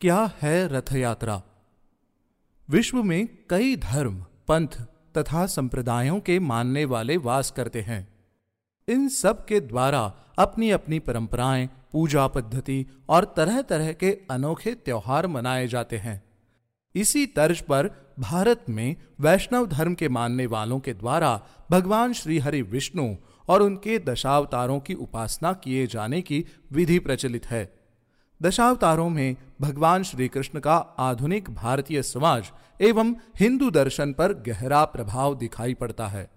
क्या है रथ यात्रा विश्व में कई धर्म, पंथ तथा संप्रदायों के मानने वाले वास करते हैं। इन सब के द्वारा अपनी अपनी परंपराएँ, पूजा पद्धति और तरह तरह के अनोखे त्योहार मनाए जाते हैं। इसी तर्ज पर भारत में वैष्णव धर्म के मानने वालों के द्वारा भगवान श्री हरि विष्णु और उनके दशावतारों की उपासना किए जाने की विधि प्रचलित है। दशावतारों में भगवान श्री कृष्ण का आधुनिक भारतीय समाज एवं हिंदू दर्शन पर गहरा प्रभाव दिखाई पड़ता है,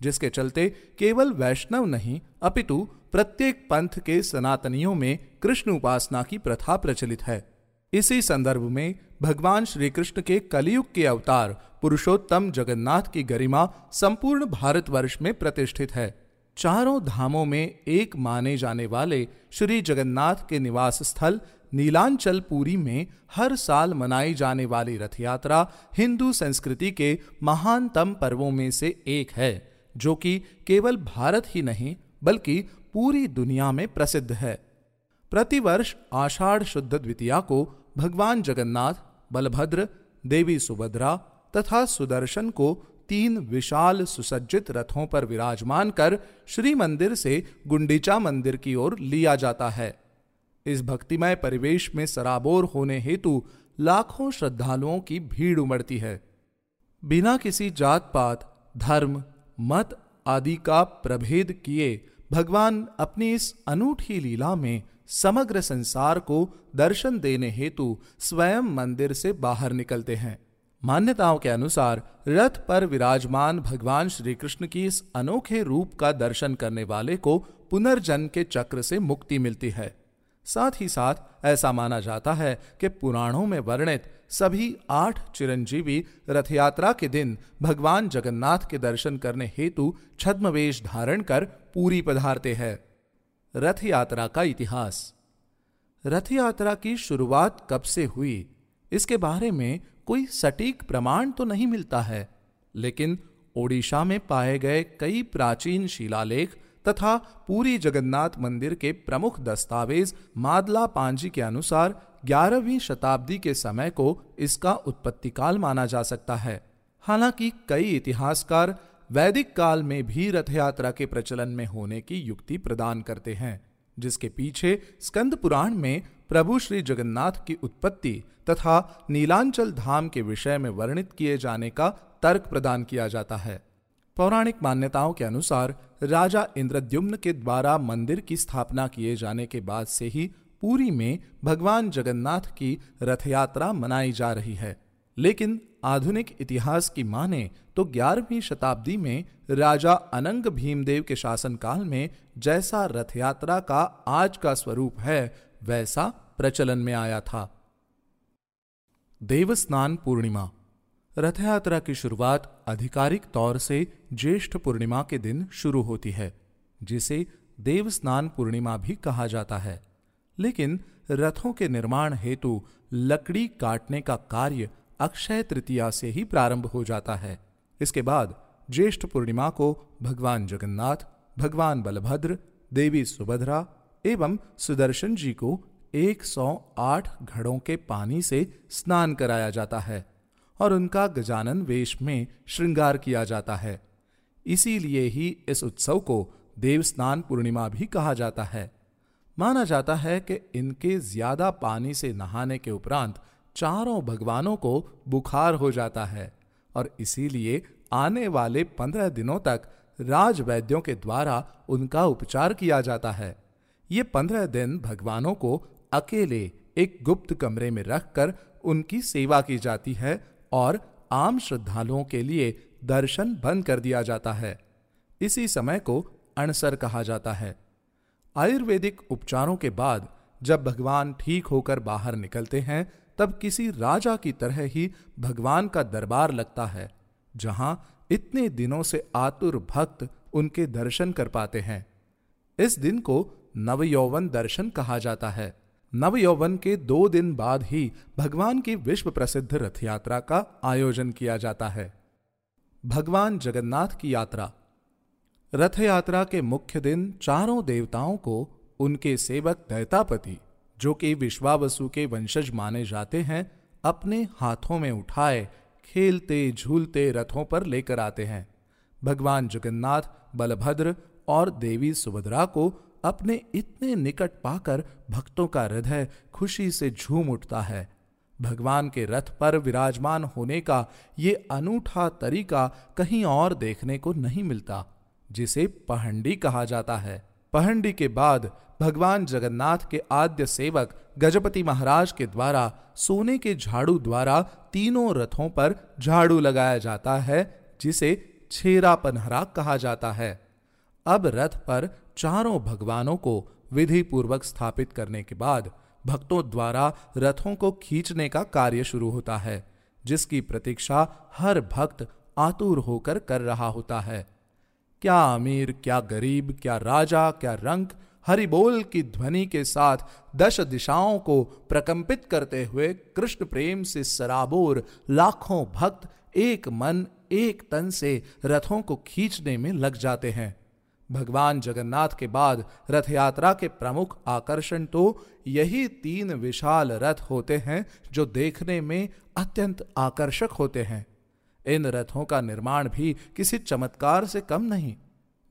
जिसके चलते केवल वैष्णव नहीं, अपितु प्रत्येक पंथ के सनातनियों में कृष्ण उपासना की प्रथा प्रचलित है। इसी संदर्भ में भगवान श्री कृष्ण के कलयुग के अवतार पुरुषोत्तम जगन्नाथ की गरिमा संपूर्ण भारतवर्ष में प्रतिष्ठित है। चारों धामों में एक माने जाने वाले श्री जगन्नाथ के निवास स्थल नीलांचल पुरी में हर साल मनाई जाने वाली रथ यात्रा हिंदू संस्कृति के महानतम पर्वों में से एक है, जो कि केवल भारत ही नहीं, बल्कि पूरी दुनिया में प्रसिद्ध है। प्रतिवर्ष आषाढ़ शुद्ध द्वितीया को भगवान जगन्नाथ, बलभद्र, देवी सुभद्रा तथा सुदर्शन को तीन विशाल सुसज्जित रथों पर विराजमान कर श्री मंदिर से गुंडीचा मंदिर की ओर लिया जाता है। इस भक्तिमय परिवेश में सराबोर होने हेतु लाखों श्रद्धालुओं की भीड़ उमड़ती है। बिना किसी जात पात धर्म, मत आदि का प्रभेद किए भगवान अपनी इस अनूठी लीला में समग्र संसार को दर्शन देने हेतु स्वयं मंदिर से बाहर निकलते हैं। मान्यताओं के अनुसार रथ पर विराजमान भगवान श्री कृष्ण की इस अनोखे रूप का दर्शन करने वाले को पुनर्जन्म के चक्र से मुक्ति मिलती है। साथ ही साथ ऐसा माना जाता है कि पुराणों में वर्णित सभी आठ चिरंजीवी रथ यात्रा के दिन भगवान जगन्नाथ के दर्शन करने हेतु छद्मवेश धारण कर पूरी पधारते हैं। रथ यात्रा का इतिहास। रथ यात्रा की शुरुआत कब से हुई? इसके बारे में कोई सटीक प्रमाण तो नहीं मिलता है, लेकिन ओडिशा में पाए गए कई प्राचीन शिलालेख तथा पूरी जगन्नाथ मंदिर के प्रमुख दस्तावेज़ मादला पांजी के अनुसार ग्यारहवीं शताब्दी के समय को इसका उत्पत्ति काल माना जा सकता है। हालाँकि कई इतिहासकार वैदिक काल में भी रथ यात्रा के प्रचलन में होने की युक्ति प्रदान करते हैं, जिसके पीछे स्कंद पुराण में प्रभु श्री जगन्नाथ की उत्पत्ति तथा नीलांचल धाम के विषय में वर्णित किए जाने का तर्क प्रदान किया जाता है। पौराणिक मान्यताओं के अनुसार राजा इंद्रद्युम्न के द्वारा मंदिर की स्थापना किए जाने के बाद से ही पूरी में भगवान जगन्नाथ की रथ यात्रा मनाई जा रही है। लेकिन आधुनिक इतिहास की माने तो ग्यारहवीं शताब्दी में राजा अनंग भीमदेव के शासनकाल में जैसा रथ यात्रा का आज का स्वरूप है वैसा प्रचलन में आया था। देवस्नान पूर्णिमा। रथ यात्रा की शुरुआत आधिकारिक तौर से ज्येष्ठ पूर्णिमा के दिन शुरू होती है, जिसे देवस्नान पूर्णिमा भी कहा जाता है। लेकिन रथों के निर्माण हेतु लकड़ी काटने का कार्य अक्षय तृतीया से ही प्रारंभ हो जाता है। इसके बाद ज्येष्ठ पूर्णिमा को भगवान जगन्नाथ, भगवान बलभद्र, देवी सुभद्रा एवं सुदर्शन जी को 108 घड़ों के पानी से स्नान कराया जाता है और उनका गजानन वेश में श्रृंगार किया जाता है। इसीलिए ही इस उत्सव को देव स्नान पूर्णिमा भी कहा जाता है। माना जाता है कि इनके ज़्यादा पानी से नहाने के उपरांत चारों भगवानों को बुखार हो जाता है और इसीलिए आने वाले पंद्रह दिनों तक राजवैद्यों के द्वारा उनका उपचार किया जाता है। ये पंद्रह दिन भगवानों को अकेले एक गुप्त कमरे में रखकर उनकी सेवा की जाती है और आम श्रद्धालुओं के लिए दर्शन बंद कर दिया जाता है। इसी समय को अणसर कहा जाता है। आयुर्वेदिक उपचारों के बाद जब भगवान ठीक होकर बाहर निकलते हैं, तब किसी राजा की तरह ही भगवान का दरबार लगता है, जहाँ इतने दिनों से आतुर भक्त उनके दर्शन कर पाते हैं। इस दिन को नवयौवन दर्शन कहा जाता है। नवयौवन के दो दिन बाद ही भगवान की विश्व प्रसिद्ध रथ यात्रा का आयोजन किया जाता है। भगवान जगन्नाथ की यात्रा। रथ यात्रा के मुख्य दिन चारों देवताओं को उनके सेवक दैतापति, जो कि विश्वावसु के वंशज माने जाते हैं, अपने हाथों में उठाए, खेलते, झूलते रथों पर लेकर आते हैं। भगवान जगन्नाथ, बलभद्र और देवी सुभद्रा को अपने इतने निकट पाकर भक्तों का हृदय खुशी से झूम उठता है। भगवान के रथ पर विराजमान होने का ये अनूठा तरीका कहीं और देखने को नहीं मिलता, जिसे पहंडी कहा जाता है। पहंडी के बाद भगवान जगन्नाथ के आद्य सेवक गजपति महाराज के द्वारा सोने के झाड़ू द्वारा तीनों रथों पर झाड़ू लगाया जाता है, जिसे छेरा पनहरा कहा जाता है। अब रथ पर चारों भगवानों को विधि पूर्वक स्थापित करने के बाद भक्तों द्वारा रथों को खींचने का कार्य शुरू होता है, जिसकी प्रतीक्षा हर भक्त आतुर होकर कर रहा होता है। क्या अमीर, क्या गरीब, क्या राजा, क्या रंक, हरिबोल की ध्वनि के साथ दश दिशाओं को प्रकंपित करते हुए कृष्ण प्रेम से सराबोर लाखों भक्त एक मन, एक तन से रथों को खींचने में लग जाते हैं। भगवान जगन्नाथ के बाद रथ यात्रा के प्रमुख आकर्षण तो यही तीन विशाल रथ होते हैं जो देखने में अत्यंत आकर्षक होते हैं। इन रथों का निर्माण भी किसी चमत्कार से कम नहीं।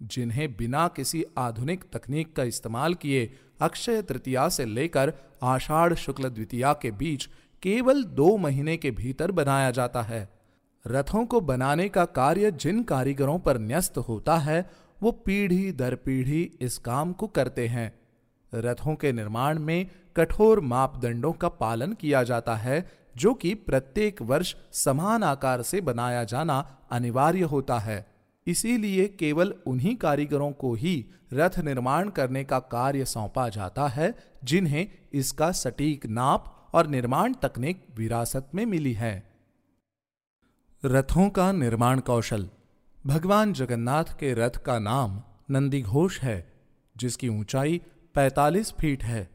जिन्हें बिना किसी आधुनिक तकनीक का इस्तेमाल किए अक्षय तृतीया से लेकर आषाढ़ शुक्ल द्वितीया के बीच केवल दो महीने के भीतर बनाया जाता है। रथों को बनाने का कार्य जिन कारीगरों पर न्यस्त होता है वो पीढ़ी दर पीढ़ी इस काम को करते हैं। रथों के निर्माण में कठोर मापदंडों का पालन किया जाता है, जो कि प्रत्येक वर्ष समान आकार से बनाया जाना अनिवार्य होता है। इसीलिए केवल उन्हीं कारीगरों को ही रथ निर्माण करने का कार्य सौंपा जाता है, जिन्हें इसका सटीक नाप और निर्माण तकनीक विरासत में मिली है। रथों का निर्माण कौशल भगवान जगन्नाथ के रथ का नाम नंदी घोष है, जिसकी ऊंचाई 45 फीट है।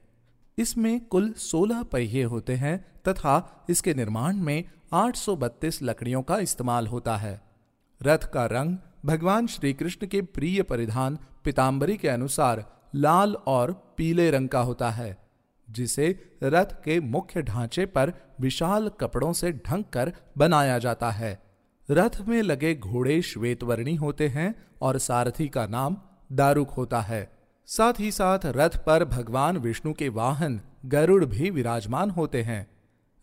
इसमें कुल 16 पहिए होते हैं तथा इसके निर्माण में 832 लकड़ियों का इस्तेमाल होता है। रथ का रंग भगवान श्री कृष्ण के प्रिय परिधान पिताम्बरी के अनुसार लाल और पीले रंग का होता है, जिसे रथ के मुख्य ढांचे पर विशाल कपड़ों से ढंक कर बनाया जाता है। रथ में लगे घोड़े श्वेतवर्णी होते हैं और सारथी का नाम दारुक होता है। साथ ही साथ रथ पर भगवान विष्णु के वाहन गरुड़ भी विराजमान होते हैं।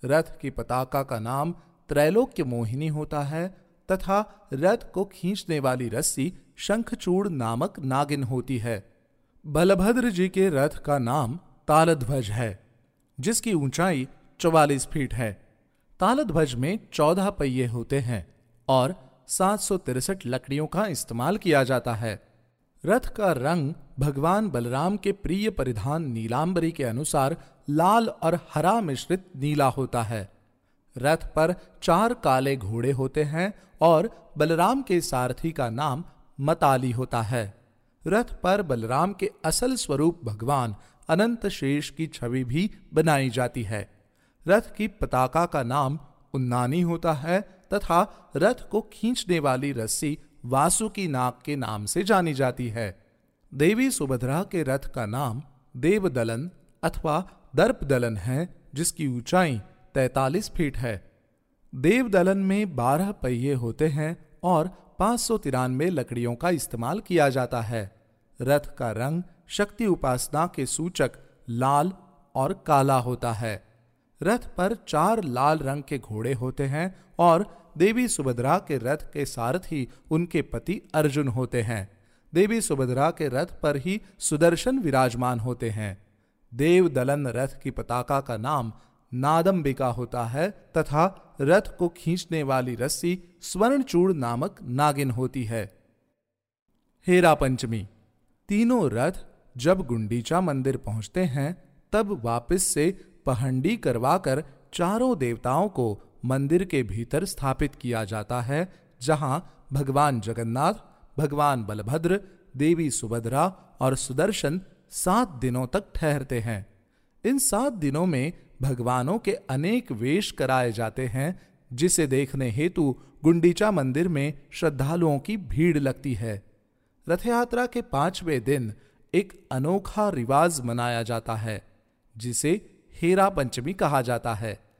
रथ की पताका का नाम त्रैलोक्य मोहिनी होता है तथा रथ को खींचने वाली रस्सी शंखचूड़ नामक नागिन होती है। बलभद्र जी के रथ का नाम तालध्वज है, जिसकी ऊंचाई चौवालीस फीट है। तालध्वज में चौदह पहिए होते हैं। और सात लकड़ियों का इस्तेमाल किया जाता है। रथ का रंग भगवान बलराम के प्रिय परिधान नीलांबरी के अनुसार लाल और हरा मिश्रित नीला होता है। रथ पर चार काले घोड़े होते हैं और बलराम के सारथी का नाम मताली होता है। रथ पर बलराम के असल स्वरूप भगवान अनंत शेष की छवि भी बनाई जाती है। रथ की पताका का नाम उन्नानी होता है तथा रथ को खींचने वाली रस्सी वासुकी नाग के नाम से जानी जाती है। देवी सुभद्रा के रथ का नाम देवदलन अथवा दर्पदलन है, जिसकी ऊंचाई 43 फीट है। देवदलन में 12 पहिए होते हैं और पाँच लकड़ियों का इस्तेमाल किया जाता है। रथ का रंग शक्ति उपासना के सूचक लाल और काला होता है। रथ पर चार लाल रंग के घोड़े होते हैं और देवी सुभद्रा के रथ के सारथी उनके पति अर्जुन होते हैं। देवी सुभद्रा के रथ पर ही सुदर्शन विराजमान होते हैं। देव दलन रथ की पताका का नाम नादम्बिका होता है तथा रथ को खींचने वाली रस्सी स्वर्णचूड़ नामक नागिन होती है। हेरा पंचमी। तीनों रथ जब गुंडीचा मंदिर पहुँचते हैं, तब वापस से पहंडी करवाकर चारों देवताओं को मंदिर के भीतर स्थापित किया जाता है, जहाँ भगवान जगन्नाथ, भगवान बलभद्र, देवी सुभद्रा और सुदर्शन सात दिनों तक ठहरते हैं। इन सात दिनों में भगवानों के अनेक वेश कराए जाते हैं, जिसे देखने हेतु गुंडीचा मंदिर में श्रद्धालुओं की भीड़ लगती है। रथ यात्रा के पाँचवें दिन एक अनोखा रिवाज मनाया जाता है, जिसे हेरा पंचमी कहा जाता है।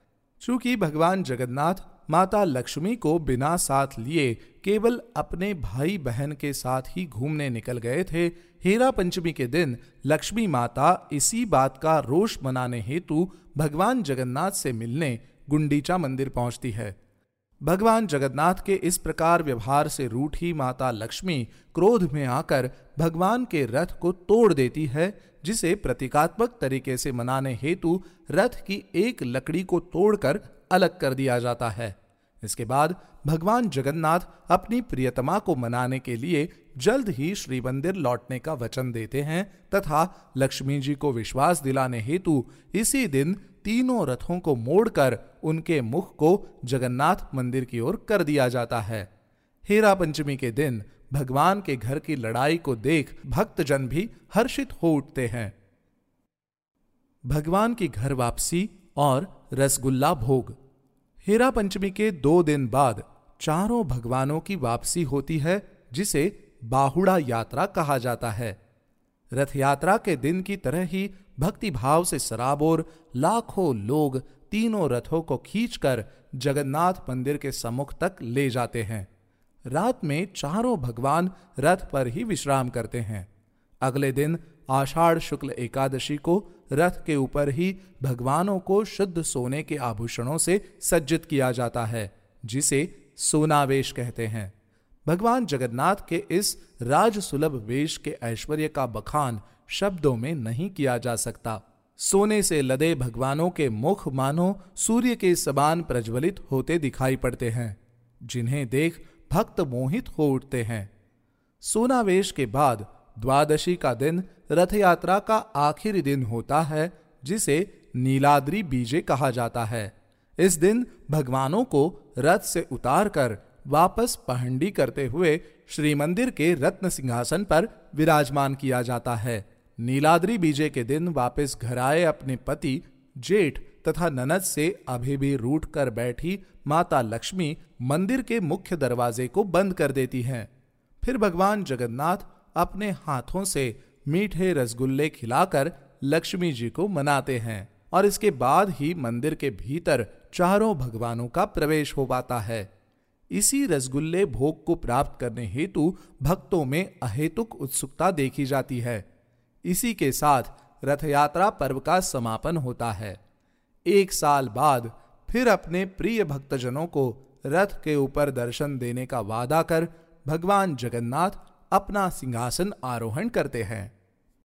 चूँकि भगवान जगन्नाथ माता लक्ष्मी को बिना साथ लिए केवल अपने भाई बहन के साथ ही घूमने निकल गए थे, हेरा पंचमी के दिन लक्ष्मी माता इसी बात का रोष मनाने हेतु भगवान जगन्नाथ से मिलने गुंडीचा मंदिर पहुँचती है। भगवान जगन्नाथ के इस प्रकार व्यवहार से रूठी माता लक्ष्मी क्रोध में आकर भगवान के रथ को तोड़ देती है जिसे प्रतीकात्मक तरीके से मनाने हेतु रथ की एक लकड़ी को तोड़कर अलग कर दिया जाता है। इसके बाद भगवान जगन्नाथ अपनी प्रियतमा को मनाने के लिए जल्द ही श्री मंदिर लौटने का वचन देते हैं तथा लक्ष्मी जी को विश्वास दिलाने हेतु इसी दिन तीनों रथों को मोड़कर उनके मुख को जगन्नाथ मंदिर की ओर कर दिया जाता है। हेरा पंचमी के दिन भगवान के घर की लड़ाई को देख भक्तजन भी हर्षित हो उठते हैं। भगवान की घर वापसी और रसगुल्ला भोग। हेरा पंचमी के दो दिन बाद चारों भगवानों की वापसी होती है, जिसे बाहुड़ा यात्रा कहा जाता है। रथ यात्रा के दिन की तरह ही भक्ति भाव से सराबोर लाखों लोग तीनों रथों को खींचकर जगन्नाथ मंदिर के सम्मुख तक ले जाते हैं। रात में चारों भगवान रथ पर ही विश्राम करते हैं। अगले दिन आषाढ़ शुक्ल एकादशी को रथ के ऊपर ही भगवानों को शुद्ध सोने के आभूषणों से सज्जित किया जाता है, जिसे सोनावेश कहते हैं। भगवान जगन्नाथ के इस राज सुलभ वेश के ऐश्वर्य का बखान शब्दों में नहीं किया जा सकता। सोने से लदे भगवानों के मुख मानो सूर्य के समान प्रज्वलित होते दिखाई पड़ते हैं। जिन्हें देख भक्त मोहित हो उठते हैं। सोनावेश के बाद द्वादशी का दिन रथ यात्रा का आखिरी दिन होता है, जिसे नीलाद्री बीजे कहा जाता है। इस दिन भगवानों को रथ से उतारकर वापस पहंडी करते हुए श्री मंदिर के रत्न सिंहासन पर विराजमान किया जाता है। नीलाद्री बीजे के दिन वापस घर आए अपने पति जेठ तथा ननद से अभी भी रूट कर बैठी माता लक्ष्मी मंदिर के मुख्य दरवाजे को बंद कर देती हैं। फिर भगवान जगन्नाथ अपने हाथों से मीठे रसगुल्ले खिलाकर लक्ष्मी जी को मनाते हैं और इसके बाद ही मंदिर के भीतर चारों भगवानों का प्रवेश हो पाता है। इसी रसगुल्ले भोग को प्राप्त करने हेतु भक्तों में अहेतुक उत्सुकता देखी जाती है। इसी के साथ रथ यात्रा पर्व का समापन होता है। एक साल बाद फिर अपने प्रिय भक्तजनों को रथ के ऊपर दर्शन देने का वादा कर भगवान जगन्नाथ अपना सिंहासन आरोहण करते हैं।